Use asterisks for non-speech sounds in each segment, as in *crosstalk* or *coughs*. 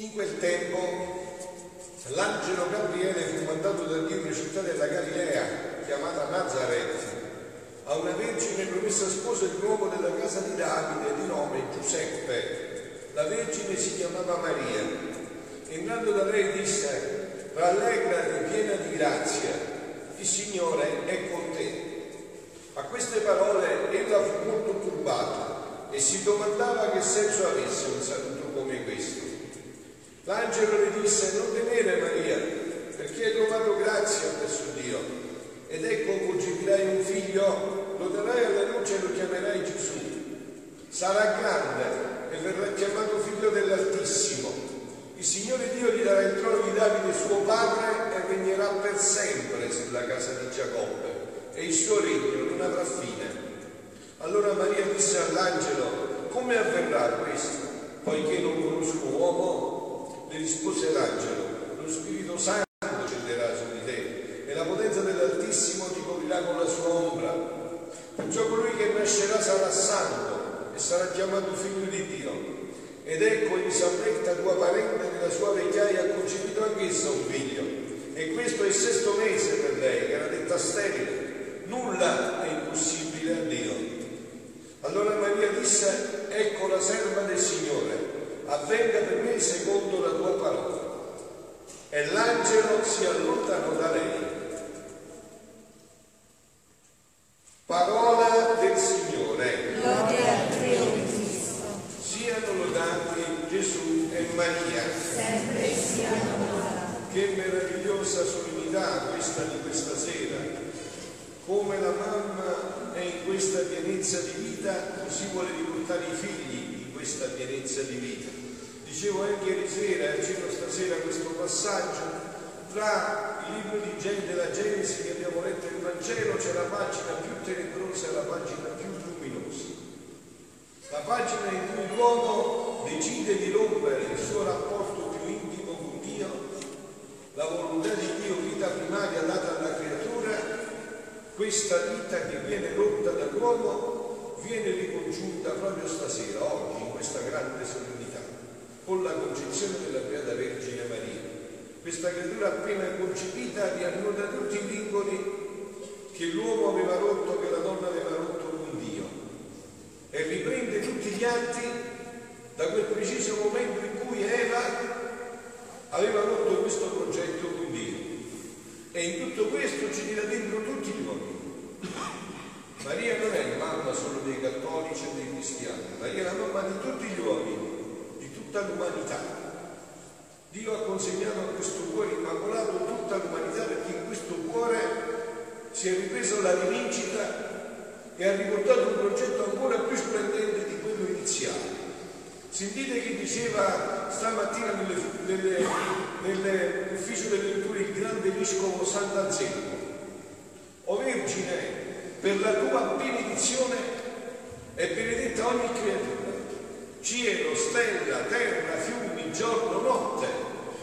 In quel tempo l'angelo Gabriele fu mandato da Dio in una città della Galilea chiamata Nazareth a una vergine promessa sposa di uomo della casa di Davide di nome Giuseppe. La vergine si chiamava Maria. Entrando da lei disse, rallegrati piena di grazia, il Signore è con te. A queste parole ella fu molto turbata e si domandava che senso avesse un saluto come questo. L'angelo le disse, non temere Maria, perché hai trovato grazia presso Dio. Ed ecco concepirai un figlio, lo darai alla luce e lo chiamerai Gesù. Sarà grande e verrà chiamato figlio dell'Altissimo. Il Signore Dio gli darà il trono di Davide suo padre e regnerà per sempre sulla casa di Giacobbe e il suo regno non avrà fine. Allora Maria disse all'angelo, come avverrà questo? Poiché non conosco uomo, le rispose l'angelo, lo Spirito Santo scenderà su di te e la potenza dell'Altissimo ti coprirà con la sua ombra. Perciò colui che nascerà sarà santo e sarà chiamato figlio di Dio. Ed ecco Elisabetta, tua parente, nella sua vecchiaia ha concepito anch'essa un figlio. E questo è il sesto mese per lei, che era detta sterile. Nulla è impossibile a Dio. Allora Maria disse, ecco la serva del Signore, avvenga per me secondo la tua parola. E l'angelo si allontanò da lei. Parola del Signore. Gloria a te, o Cristo. Siano lodati Gesù e Maria. Sempre siano lodati. Che meravigliosa solennità questa di questa sera. Come la mamma è in questa pienezza di vita, così vuole riportare i figli in questa pienezza. Dicevo anche ieri sera, cito stasera questo passaggio, tra il libro di Gen della Genesi che abbiamo letto il Vangelo c'è la pagina più tenebrosa e la pagina più luminosa. La pagina in cui l'uomo decide di rompere il suo rapporto più intimo con Dio, la volontà di Dio, vita primaria data alla creatura, questa vita che viene rotta dall'uomo viene ricongiunta proprio stasera, oggi, in questa grande solennità, con la concezione della Beata Vergine Maria. Questa creatura appena concepita riannuda tutti i vincoli che l'uomo aveva rotto, che la donna aveva rotto con Dio e riprende tutti gli atti da quel preciso momento in cui Eva aveva rotto questo progetto con Dio. E in tutto questo ci tira dentro tutti gli uomini. Maria non è mamma solo dei cattolici e dei cristiani, Maria è la mamma di tutti gli uomini, di tutta l'umanità. Dio ha consegnato a questo cuore immacolato tutta l'umanità perché in questo cuore si è ripreso la rivincita e ha riportato un progetto ancora più splendente di quello iniziale. Sentite che diceva stamattina nell'ufficio delle letture il grande vescovo Sant'Anselmo. O Vergine, per la tua benedizione è benedetta ogni creatura, cielo, stella, terra, fiumi, giorno, notte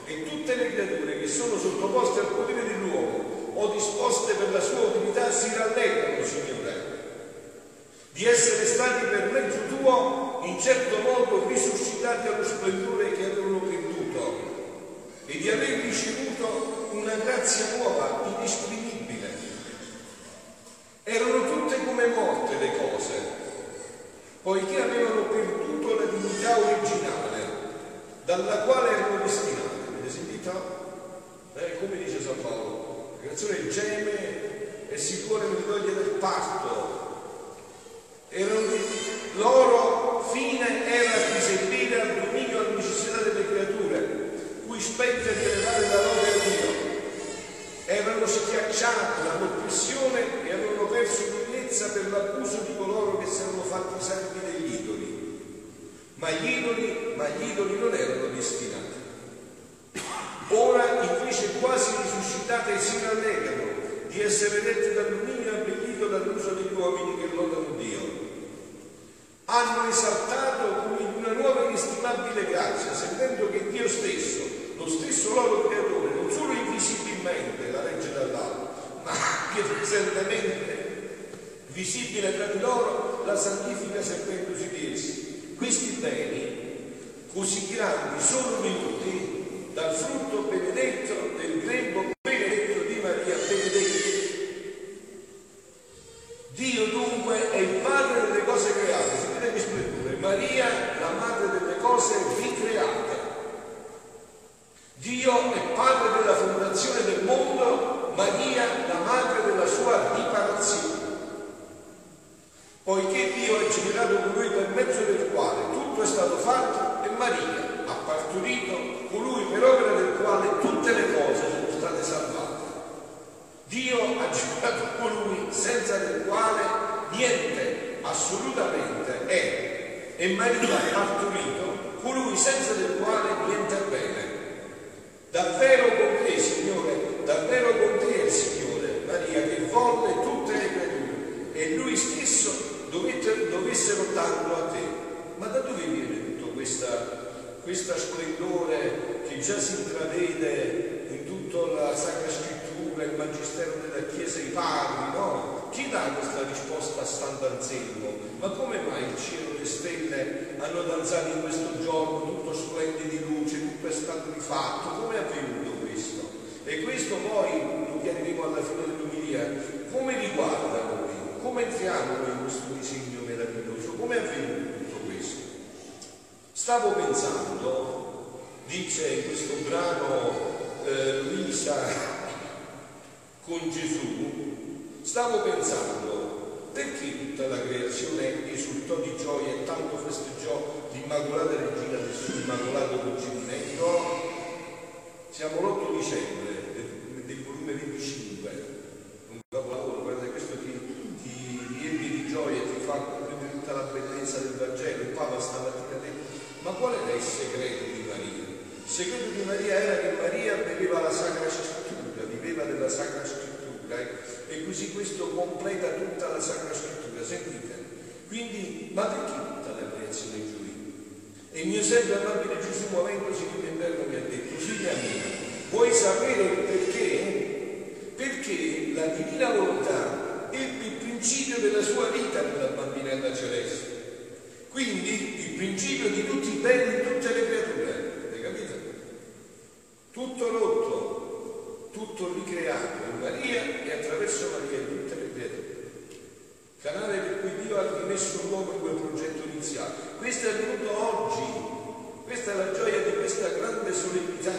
e tutte le creature che sono sottoposte al potere dell'uomo o disposte per la sua utilità si rallegrano, Signore, di essere stati per mezzo tuo in certo modo risuscitati allo splendore che avevano perduto e di aver ricevuto una grazia nuova, inesprimibile. Erano tutte come morte le cose, poiché dalla quale erano destinate. Avete sentito? Eh, come dice San Paolo, la creazione geme e si cuore nel doglie del parto. Erano, loro fine era disebbire al dominio e alla necessità delle creature, cui spetta di elevare la lode a Dio. Erano schiacciati dall'oppressione e avevano perso bellezza per l'abuso di coloro che si erano fatti servi degli idoli. Ma gli idoli, ma gli idoli non erano destinati. Ora invece quasi risuscitate si rallegrano di essere detti dal dominio abbellito dall'uso degli uomini hanno esaltato come una nuova inestimabile grazia, sentendo che Dio stesso, lo stesso loro creatore, non solo invisibilmente la legge dall'alto, ma anche presentemente visibile tra di loro, la santifica servendosi di essi. Questi beni, così grandi, sono venuti dal frutto benedetto del grembo benedetto di Maria, benedetto. Dio dunque è il padre delle cose create, sentite che splendore, Maria la madre delle cose ricreate. Dio è padre della fondazione del mondo, Maria la madre della sua riparazione. Poiché Dio ha generato colui per mezzo del quale tutto è stato fatto e Maria ha partorito colui per opera del quale tutte le cose sono state salvate. Dio ha generato colui senza del quale niente assolutamente è e Maria ha partorito colui senza del quale niente è bene. Davvero con te, Signore, davvero con te Signore, Maria, che volle tutte le creature e Lui stesso dovette, dovessero darlo a te. Ma da dove viene questa, questa splendore che già si intravede in tutta la Sacra Scrittura, il Magistero della Chiesa, i padri, no? Chi dà questa risposta a Sant'Anselmo? Ma come mai il cielo e le stelle hanno danzato in questo giorno tutto splendido di luce, tutto è stato rifatto? Come è avvenuto questo? E questo poi, lo chiariremo alla fine dell'umilia, come riguarda noi? Come entriamo in questo disegno meraviglioso? Come è avvenuto questo? Stavo pensando, dice in questo brano eh, Luisa con Gesù, stavo pensando perché tutta la creazione esultò di gioia e tanto festeggiò l'Immacolata Regina del suo Immacolato Concepimento? Siamo l'8 dicembre del, del volume 25, un capolavoro, guarda questo ti, ti riempie di gioia, ti fa comprendere tutta la bellezza del Vangelo. Il Papa stamattina ha detto, ma qual era il segreto di Maria? Il segreto di Maria era che Maria beveva la Sacra Scrittura, viveva della Sacra Scrittura eh? e così questo completa tutta la Sacra Scrittura, sentite. Quindi, ma perché tutta la creazione gioia? E il mio sempre amabile Gesù muovendosi qui in terra mi ha detto, figlia mia, vuoi sapere perché? Perché la divina volontà ebbe il principio della sua vita nella bambinella celeste. Quindi il principio di tutti i beni di tutte le creature. Avete capito? Tutto rotto, tutto ricreato in Maria e attraverso Maria in tutte le creature. Canale per cui Dio ha rimesso l'uomo in quel progetto iniziale. Questo è avvenuto oggi. Questa è la gioia di questa grande solennità.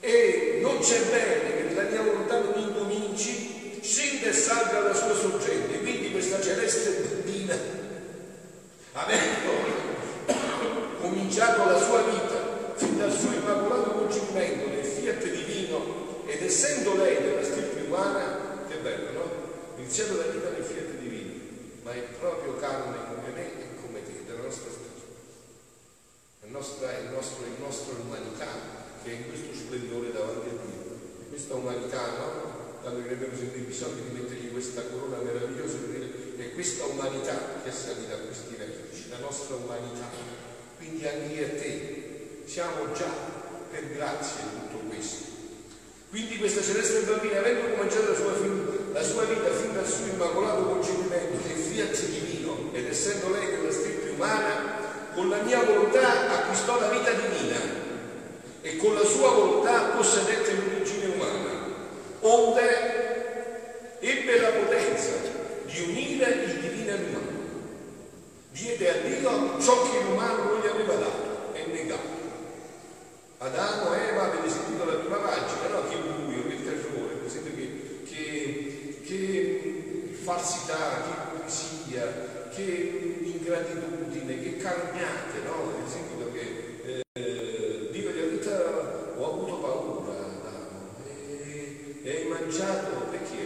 E non c'è bene che la mia volontà non incominci, scende e salga alla sua sorgente. Quindi questa celeste bambina, avendo cominciato la sua vita fin dal suo immacolato concepimento nel fiat divino ed essendo lei della stirpe umana, che bello, no? Iniziato la vita nel fiat divino, ma è proprio carne come me e come te, della nostra stagione. È nostra, è il nostro, il nostro umanità che è in questo splendore davanti a Dio. E questa umanità, no? Quando che abbiamo sentito bisogno di mettergli questa corona meravigliosa per dire è questa umanità che è salita a questi vertici, la nostra umanità. Quindi anche io e te siamo già per grazia di tutto questo. Quindi questa celeste bambina, avendo cominciato la sua, la sua vita fin dal suo immacolato concepimento nel fiat divino ed essendo lei della stirpe umana, con la mia volontà acquistò la vita divina e con la sua volontà possedette l'origine umana, onde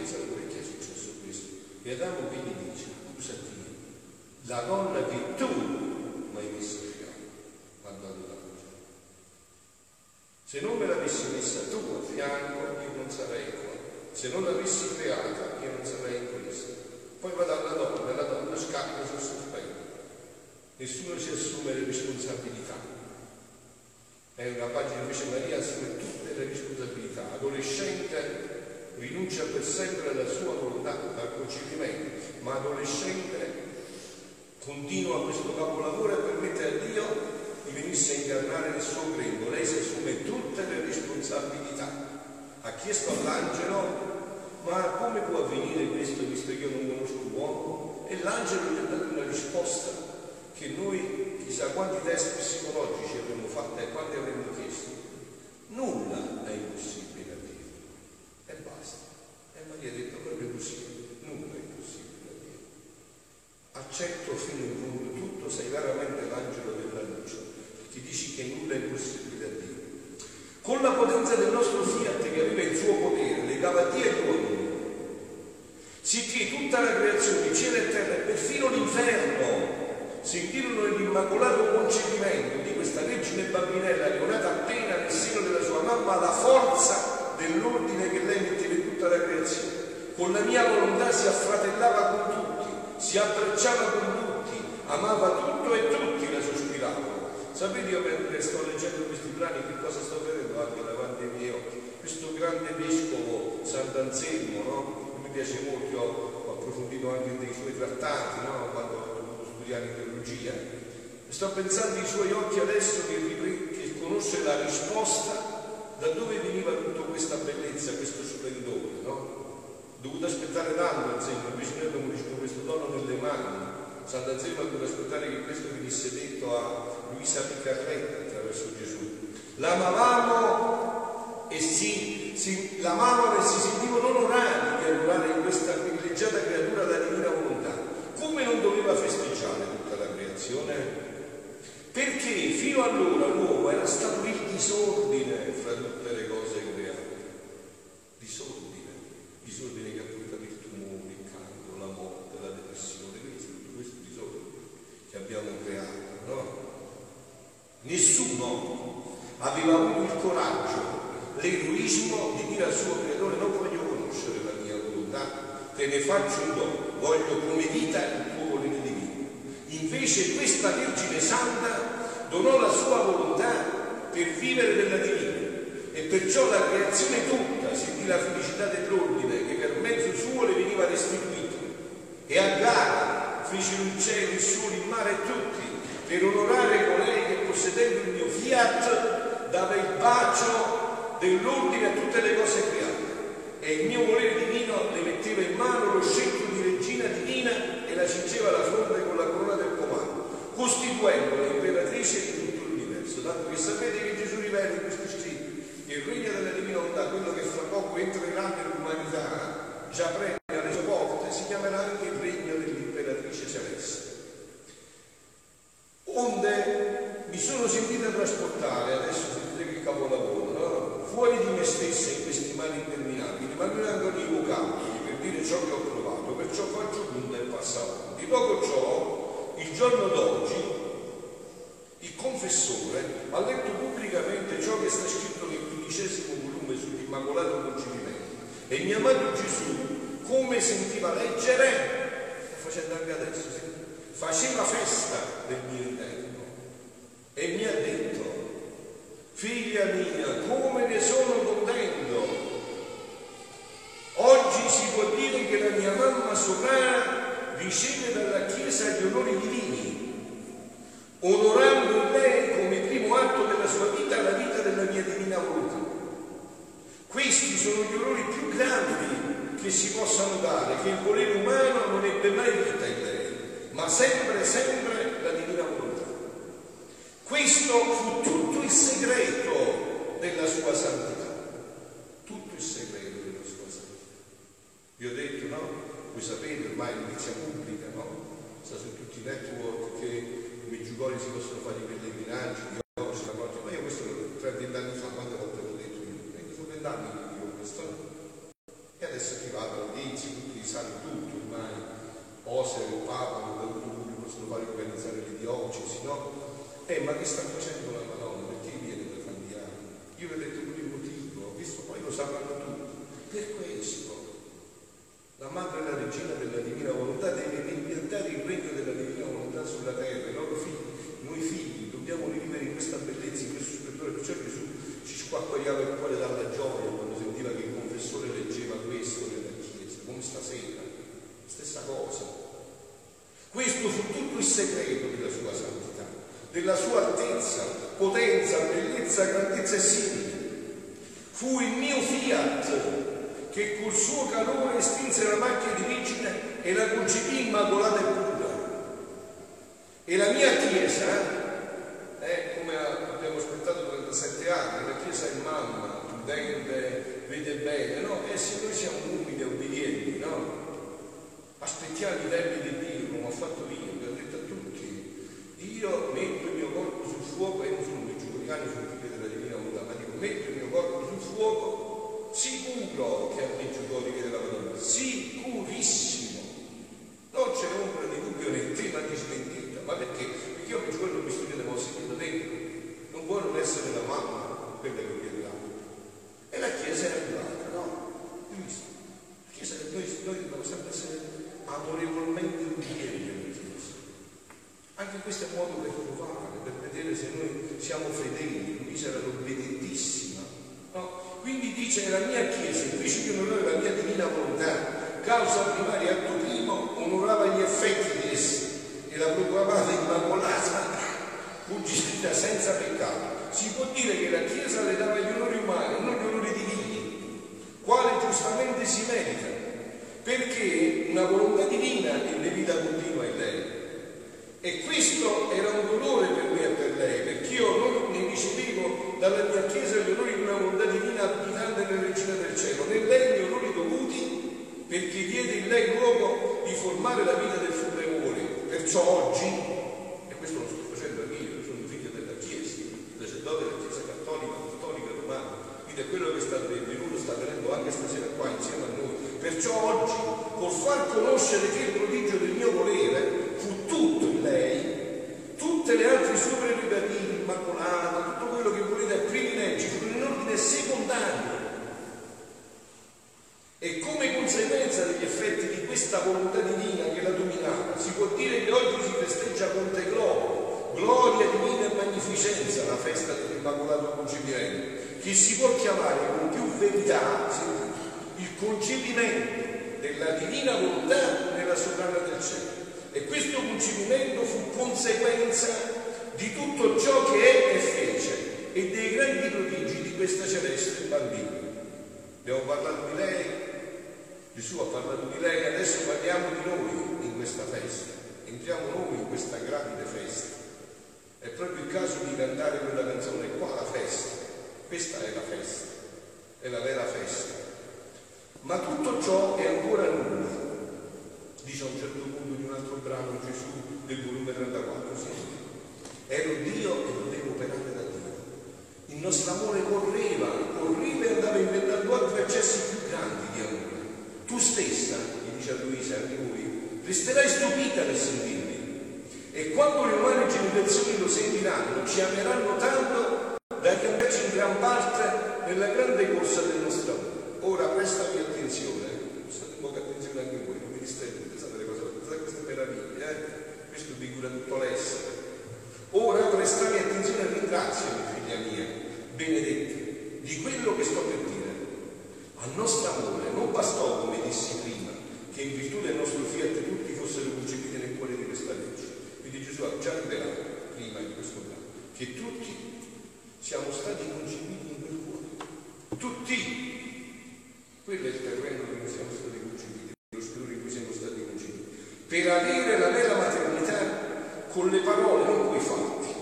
sapere che è successo questo. E Adamo quindi dice, scusati, la donna che tu mi hai messo a fianco quando all'angelo. Se non me l'avessi messa tu a fianco, io non sarei qua. Se non l'avessi creata, io non sarei in questo. Poi vado alla donna e la donna scatta sul sospetto. Nessuno si assume le responsabilità. È una pagina invece Maria assume tutte le responsabilità. Adolescente rinuncia per sempre alla sua volontà dal concepimento, ma adolescente continua questo capolavoro e permette a Dio di venirsi a incarnare nel suo grembo. Lei si assume tutte le responsabilità. Ha chiesto all'angelo ma come può avvenire questo visto che io non conosco l'uomo? E l'angelo gli ha dato una risposta che noi chissà quanti test psicologici avremmo fatto e quanti avremmo chiesto. Nulla è impossibile a Dio. E basta. E Maria ha detto proprio così, nulla è impossibile a Dio. Accetto fino in fondo tutto, sei veramente l'angelo della luce, perché dici che nulla è impossibile a Dio. Con la potenza del nostro fiat che aveva il suo potere, legava Dio e l'uomo, sicché tutta la creazione, cielo e terra e perfino l'inferno sentirono l'immacolato concepimento di questa regina bambinella neonata appena nel seno della sua mamma la forza dell'ordine che lei metteva in tutta la creazione. Con la mia volontà si affratellava con tutti, si abbracciava con tutti, amava tutto e tutti la sospiravano. Sapete io mentre sto leggendo questi brani che cosa sto vedendo anche davanti ai miei occhi? Questo grande vescovo Sant'Anselmo, no? mi piace molto, ho approfondito anche dei suoi trattati, no? quando ho dovuto studiare teologia. Sto pensando ai suoi occhi adesso che, che conosce la risposta da dove veniva tutta questa bellezza, questo splendore, no? Dovuto aspettare tanto, Anselmo, abbiamo ricevuto questo dono nelle mani. Sant'Anselmo ha dovuto aspettare che questo venisse detto a Luisa Piccarretta attraverso Gesù. L'amavamo e si, si, l'amavano e si sentivano onorati di adorare questa privilegiata creatura la divina volontà. Come non doveva festeggiare tutta la creazione? Perché fino allora l'uomo era stato il disordine fra tutte le cose create. Disordine, disordine che ha portato il tumore, il cancro, la morte, la depressione, questo, tutto questo disordine che abbiamo creato, no? Nessuno aveva avuto il coraggio, l'eroismo di dire al suo creatore non voglio conoscere la mia volontà, te ne faccio un dono, voglio come vita il tuo volere divino. Invece questa Vergine Santa donò la sua volontà per vivere nella divina e perciò la creazione tutta sentì la felicità dell'ordine che per mezzo suo le veniva restituito. E a gara fecero il cielo, il sole, il mare e tutti per onorare colei che possedendo il mio fiat dava il bacio dell'ordine a tutte le cose create e il mio volere divino le metteva in mano lo scettro di regina divina e la cingeva alla fronte con la corona del comando, costituendola imperatrice di tutto l'universo. Tanto che sapete che Gesù rivela in questi scritti che il regno della divina volontà, quello che fra poco entrerà nell'umanità, già prende alle sue porte, si chiamerà anche il regno dell'imperatrice celeste. Onde mi sono sentita trasportare, adesso sentite che capolavoro, no? fuori di me stessa in questi mali interminabili, ma non ancora i vocaboli per dire ciò che ho provato, perciò faccio punta e passa avanti. Dopo ciò, il giorno d'oggi, il confessore ha letto pubblicamente ciò che sta scritto nel quindicesimo volume sull'immacolato concepimento e mio amato Gesù, come sentiva leggere, sta facendo anche adesso, faceva festa del mio interno e mi ha detto, figlia mia, come ne sono contento. Oggi si può dire che la mia mamma sovrana riceve dalla Chiesa gli onori divini, onorando lei come primo atto della sua vita la vita della mia divina volontà. Questi sono gli onori più grandi che si possano dare, che il volere umano non ebbe mai vita in lei ma sempre, sempre la divina volontà. Questo fu tutto il segreto della sua santità, tutto il segreto della sua santità. Vi ho detto, no? Voi sapete, ormai notizia pubblica, no? Sta su tutti i network che i Meggiugori si possono fare i pellegrinaggi, di oggi, la notte. Ma io questo 30 anni fa, quante volte l'ho detto io? 20 sono 20 anni che dico questo. E adesso è arrivato all'inizio, tutti sanno tutto ormai cose il Papa, possono fare organizzare le diocesi, no? Eh, ma che sta facendo la Madonna? Perché viene da tanti anni? Io vi ho detto pure il motivo, visto poi lo sapranno tutti. Per questo la madre e la regina della divina volontà deve impiantare il regno della divina volontà sulla terra, i loro figli, noi figli, dobbiamo rivivere in questa bellezza, in questo splendore, perciò Gesù ci sposa. Questo fu tutto il segreto della sua santità, della sua altezza, potenza, bellezza, grandezza e simili. Fu il mio fiat che col suo calore estinse la macchia di vigine e la concepì immacolata e pura. E la mia chiesa, magnificenza la festa dell'Immacolato Concepimento, che si può chiamare con più verità il concepimento della divina volontà nella sovrana del cielo. E questo concepimento fu conseguenza di tutto ciò che è e fece e dei grandi prodigi di questa celeste bambina. Abbiamo parlato di lei, Gesù ha parlato di lei, adesso parliamo di noi in questa festa, entriamo noi in questa grande festa. È proprio il caso di cantare quella canzone, qua la festa, questa è la festa, è la vera festa. Ma tutto ciò è ancora nulla, dice a un certo punto di un altro brano Gesù del volume 34, sì. Ero Dio e volevo operare da Dio. Il nostro amore correva, correva e andava inventando altri accessi più grandi di amore. Tu stessa, gli dice a Luisa, a lui, resterai stupita nel sentirmi. E quando le umane generazioni lo sentiranno, ci ameranno tanto da cambiarci in gran parte nella grande corsa del nostro amore. Ora prestami attenzione, state un po' attenzione anche voi, non mi distraete, sapete cosa fate queste meraviglie, eh? questo figura tutto l'essere. Ora prestami attenzione e ringraziami, figlia mia, benedetti, di quello che sto per dire. Al nostro amore non bastò, come dissi prima, che in virtù del nostro fiat tutti fossero concepiti nel cuore di questa legge. Quindi Gesù ha già rivelato prima di questo brano che tutti siamo stati concepiti in quel cuore. Tutti. Quello è il terreno dove siamo stati concepiti, lo spirito in cui siamo stati concepiti. Per avere la vera maternità con le parole, non con i fatti.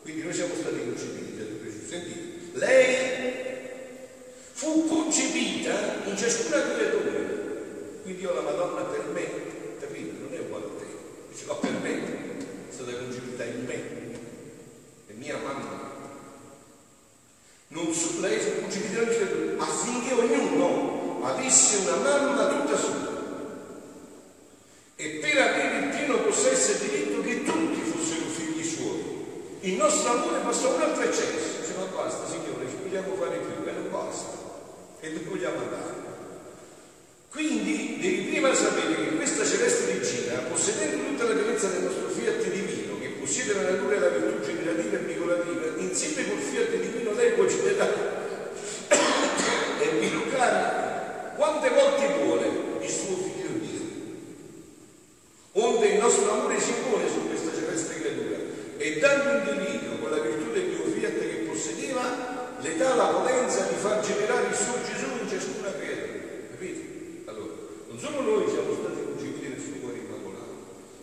Quindi noi siamo stati concepiti da Gesù. Sentite, lei fu concepita in ciascuna creatura. Quindi io la Madonna per me, capite? Non è uguale a te. Dice, ma per me è stata concepita in me, è mia mamma. Non su, lei fu concepita in creatura affinché ognuno avesse una mamma tutta sua. E per avere il pieno possesso e diritto che tutti fossero figli suoi. Il nostro amore passò un altro eccesso. Dice, ma basta, Signore, ci vogliamo fare più, e non basta e dove vogliamo andare. Quindi devi prima sapere che questa celeste regina, possedendo tutta la pienezza del nostro fiat divino, che possiede la natura e la virtù generativa e figurativa, insieme col fiat divino lei può generare *coughs* e *coughs* educare quante volte vuole il suo figlio Dio. e dando un delirio con la virtù del mio fiat che possedeva, le dà la potenza di far generare il suo Gesù in ciascuna creatura. Capite? Allora, non solo noi siamo stati concepiti nel suo cuore immacolato,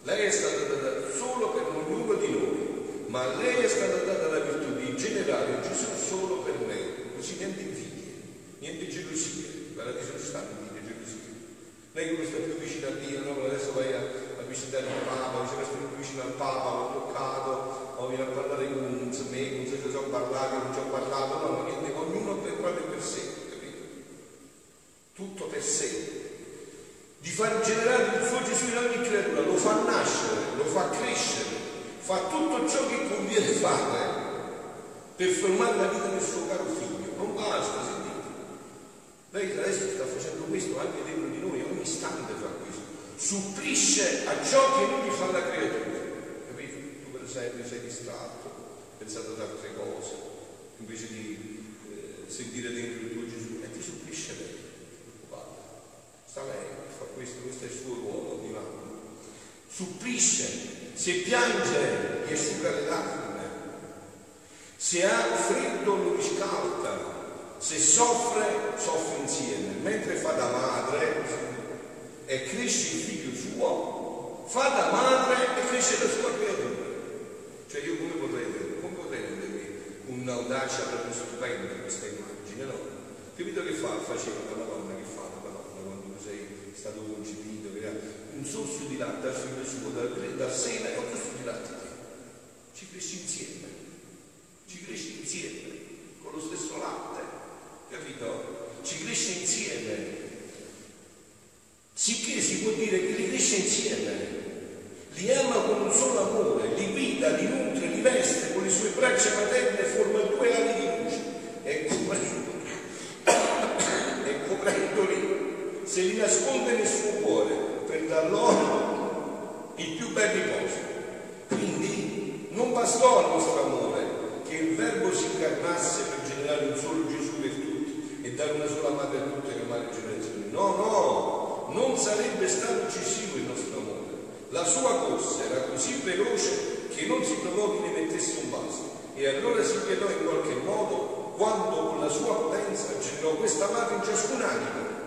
lei è stata data solo per ognuno di noi, ma lei è stata data la virtù di generare un Gesù solo per me, così niente invidie, niente gelosie, paradiso non sta invidia, gelosia. Lei non sta più vicino a Dio, no? adesso vai a, a visitare il Papa, dice che sto più vicino al Papa, l'ho toccato, o viene a parlare con me, con se ci ho parlato, non ci ho parlato, no, ma niente, ognuno per quale per sé, capito? Tutto per sé. Di far generare il suo Gesù in ogni creatura, lo fa nascere, lo fa crescere, fa tutto ciò che conviene fare per formare la vita del suo caro figlio. Non basta. Lei adesso sta facendo questo anche dentro di noi, ogni istante fa questo. Supplisce a ciò che lui fa la creatura. Capito? Tu per esempio sei distratto, pensate ad altre cose, invece di eh, sentire dentro il tuo Gesù, e ti supplisce lei. Sta lei, fa questo, questo è il suo ruolo di mamma. Supplisce, se piange gli asciuga le lacrime, se ha freddo lo riscalda, se soffre, soffre insieme, mentre fa da madre e cresce il figlio suo, fa da madre e cresce la sua creatura. Cioè io come potrei, come potrei rendermi un'audacia proprio stupenda questa immagine, no? Capito che fa? Faceva la Madonna, che fa la Madonna quando sei stato concepito, che ha un sorso di latte al figlio suo, dal, dal seno e un sorso di latte a te. Ci cresci insieme, ci cresci insieme, con lo stesso latte, capito? Ci cresce insieme. Sicché si può dire cresce insieme, li ama con un solo amore, li guida, li nutre, li veste con le sue braccia materne, forma due ali di luce *coughs* e coprendoli, e coprendoli se li nasconde nel suo cuore per dar loro il più bel riposo. Quindi non bastò al nostro amore che il Verbo si incarnasse per generare un solo Gesù per tutti e dare una sola madre a tutte le varie generazioni. No, no, non sarebbe stato eccessivo il nostro amore. La sua corsa era così veloce che non si trovò chi ne mettesse un vaso. E allora si piedò in qualche modo quando con la sua potenza generò questa madre in ciascun animo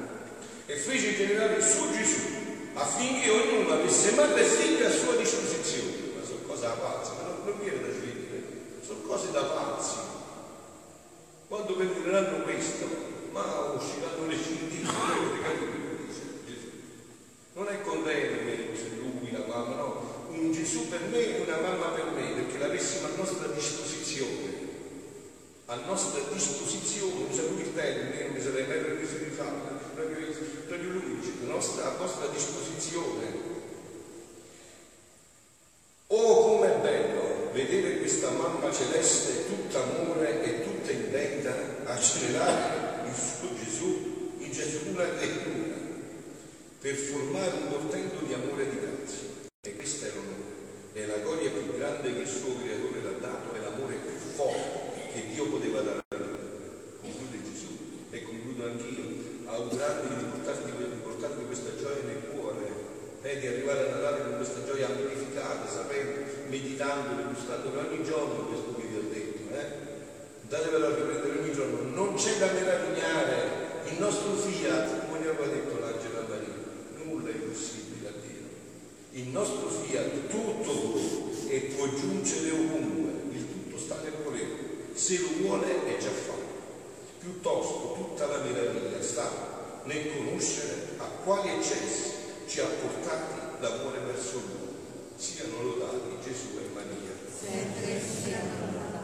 e fece generare il suo Gesù affinché ognuno avesse madre e figlia a sua disposizione. Ma sono cose da pazzi, ma non, non viene da scrivere, sono cose da pazzi. Quando prenderanno questo, ma usciranno le scintille, non è contento che lui, la mamma, no, un Gesù per me e una mamma per me, perché l'avessimo a nostra disposizione. A nostra disposizione, usa il termine, non mi sarei mai preso di farlo, proprio, lui dice, nostra, a nostra disposizione. Oh, com'è bello vedere questa mamma celeste tutta amore e tutta intenta a generare il suo Gesù in ciascuna creatura per formare un portento di amore e di grazia. E questa è l'onore, è la gloria più grande che il suo creatore l'ha dato, è l'amore più forte che Dio poteva dare a lui. Conclude Gesù e concludo anch'io, augurarvi di portarvi, di portarvi questa gioia nel cuore e di arrivare a Natale con questa gioia amplificata, sapendo, meditando, degustando ogni giorno questo che vi ho detto. Eh? Datevelo a riprendere ogni giorno, non c'è da meravigliare, il nostro fiat, come ne aveva detto l'angelo a Maria, nulla è impossibile a Dio. Il nostro fiat tutto può e può giungere ovunque, il tutto sta nel volere. Se lo vuole è già fatto. Piuttosto tutta la meraviglia sta nel conoscere a quali eccessi ci ha portati l'amore verso lui. Siano lodati Gesù e Maria. Sempre siano lodati.